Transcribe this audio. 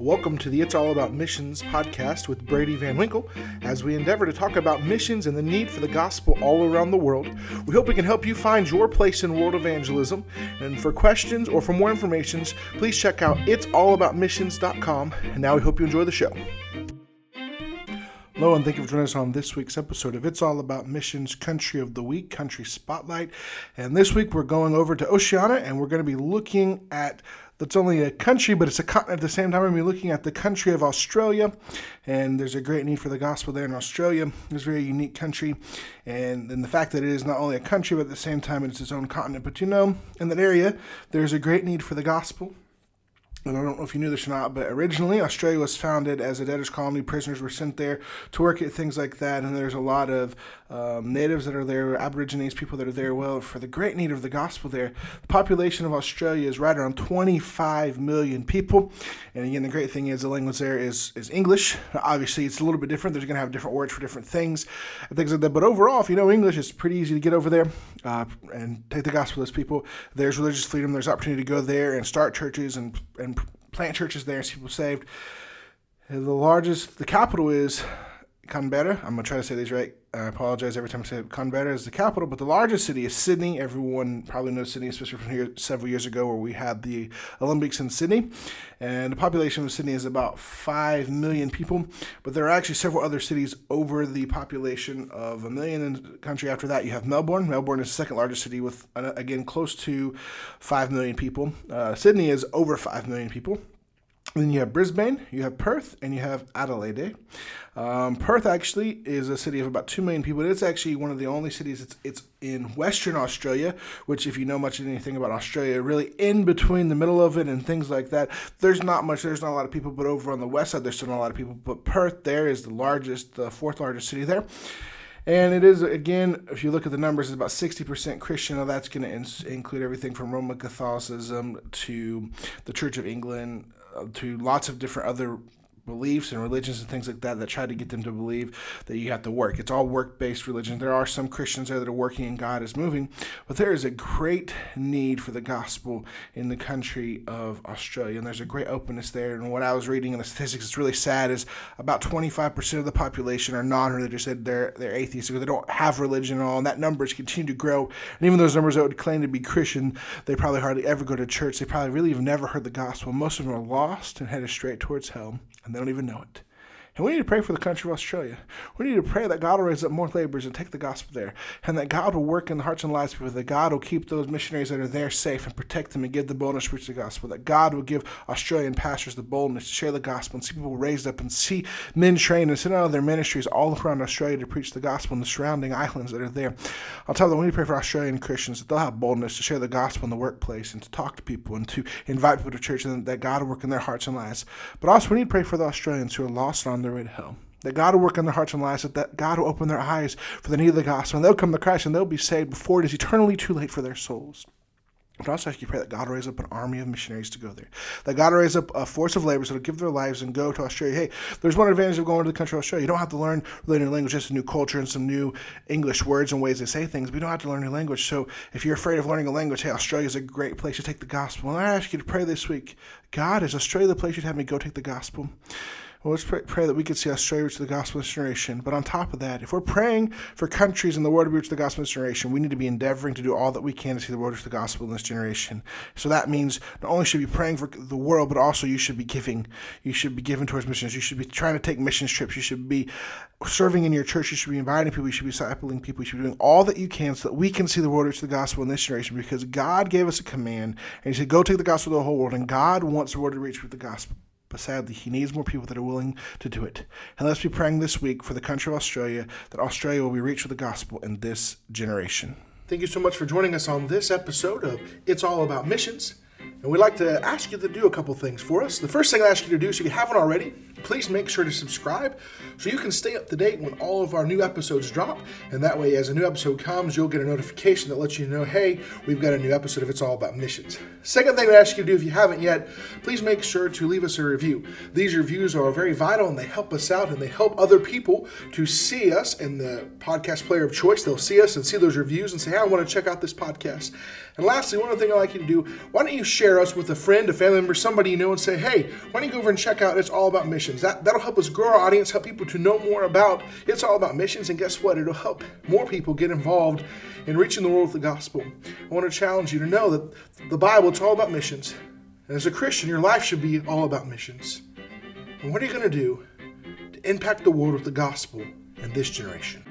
Welcome to the It's All About Missions podcast with Brady Van Winkle as we endeavor to talk about missions and the need for the gospel all around the world. We hope we can help you find your place in world evangelism. And for questions or for more information, please check out it'sallaboutmissions.com. And now we hope you enjoy the show. Hello, and thank you for joining us on this week's episode of It's All About Missions Country of the Week, Country Spotlight. And this week we're going over to Oceania and we're going to be looking at that's only a country, but it's a continent at the same time. We're going to be looking at the country of Australia, and there's a great need for the gospel there in Australia. It's a very unique country, and then the fact that it is not only a country, but at the same time it's its own continent. But you know, in that area, there's a great need for the gospel and I don't know if you knew this or not, but originally Australia was founded as a debtor's colony. Prisoners were sent there to work at things like that, and there's a lot of um, natives that are there, Aborigines, people that are there. Well, for the great need of the gospel there, the population of Australia is right around 25 million people. And again, the great thing is the language there is, is English. Obviously, it's a little bit different. There's going to have different words for different things and things like that. But overall, if you know English, it's pretty easy to get over there uh, and take the gospel to those people. There's religious freedom. There's opportunity to go there and start churches and, and and plant churches there and people saved. The largest, the capital is Canberra. I'm gonna try to say these right. I apologize every time I say Canberra is the capital, but the largest city is Sydney. Everyone probably knows Sydney, especially from here several years ago where we had the Olympics in Sydney. And the population of Sydney is about 5 million people, but there are actually several other cities over the population of a million in the country. After that, you have Melbourne. Melbourne is the second largest city with, uh, again, close to 5 million people. Uh, Sydney is over 5 million people. Then you have Brisbane, you have Perth, and you have Adelaide. Um, Perth actually is a city of about two million people. It's actually one of the only cities. It's it's in Western Australia, which, if you know much anything about Australia, really in between the middle of it and things like that. There's not much. There's not a lot of people. But over on the west side, there's still not a lot of people. But Perth there is the largest, the fourth largest city there. And it is, again, if you look at the numbers, it's about 60% Christian. Now, that's going to in- include everything from Roman Catholicism to the Church of England, to lots of different other beliefs and religions and things like that that try to get them to believe that you have to work. It's all work based religion. There are some Christians there that are working and God is moving, but there is a great need for the gospel in the country of Australia. And there's a great openness there. And what I was reading in the statistics, it's really sad, is about 25% of the population are non religious. They're, they're atheists they don't have religion at all. And that numbers continue to grow. And even those numbers that would claim to be Christian, they probably hardly ever go to church. They probably really have never heard the gospel. Most of them are lost and headed straight towards hell and don't even know it. And we need to pray for the country of Australia. We need to pray that God will raise up more laborers and take the gospel there. And that God will work in the hearts and lives of people. That God will keep those missionaries that are there safe and protect them and give the boldness to preach the gospel. That God will give Australian pastors the boldness to share the gospel and see people raised up and see men trained and send out of their ministries all around Australia to preach the gospel in the surrounding islands that are there. I'll tell them we need to pray for Australian Christians that they'll have boldness to share the gospel in the workplace and to talk to people and to invite people to church and that God will work in their hearts and lives. But also we need to pray for the Australians who are lost on their way to hell. That God will work in their hearts and lives, that God will open their eyes for the need of the gospel, and they'll come to Christ and they'll be saved before it is eternally too late for their souls. But also ask you to pray that God will raise up an army of missionaries to go there. That God will raise up a force of laborers that will give their lives and go to Australia. Hey, there's one advantage of going to the country of Australia. You don't have to learn really new language, just a new culture and some new English words and ways to say things. But you don't have to learn a new language. So if you're afraid of learning a language, hey, Australia is a great place to take the gospel. And I ask you to pray this week. God, is Australia the place you'd have me go take the gospel? Let's pray, pray, that we could see Australia reach the gospel generation. But on top of that, if we're praying for countries in the world to reach the gospel generation, we need to be endeavoring to do all that we can to see the world reach the gospel in this generation. So that means not only should you be praying for the world, but also you should be giving. You should be giving towards missions. You should be trying to take missions trips. You should be serving in your church. You should be inviting people. You should be discipling people. You should be doing all that you can so that we can see the world reach the gospel in this generation because God gave us a command and He said, Go take the gospel to the whole world. And God wants the world to reach with the gospel but sadly, he needs more people that are willing to do it. And let's be praying this week for the country of Australia that Australia will be reached with the gospel in this generation. Thank you so much for joining us on this episode of It's All About Missions. And we'd like to ask you to do a couple things for us. The first thing I ask you to do, so if you haven't already, please make sure to subscribe so you can stay up to date when all of our new episodes drop. And that way, as a new episode comes, you'll get a notification that lets you know, hey, we've got a new episode of It's All About Missions. Second thing I ask you to do, if you haven't yet, please make sure to leave us a review. These reviews are very vital and they help us out and they help other people to see us in the podcast player of choice. They'll see us and see those reviews and say, hey, I want to check out this podcast. And lastly, one other thing I'd like you to do, why don't you share us with a friend, a family member, somebody you know, and say, hey, why don't you go over and check out It's All About Missions? That, that'll help us grow our audience, help people to know more about It's All About Missions. And guess what? It'll help more people get involved in reaching the world with the gospel. I want to challenge you to know that the Bible, it's all about missions. And as a Christian, your life should be all about missions. And what are you going to do to impact the world with the gospel in this generation?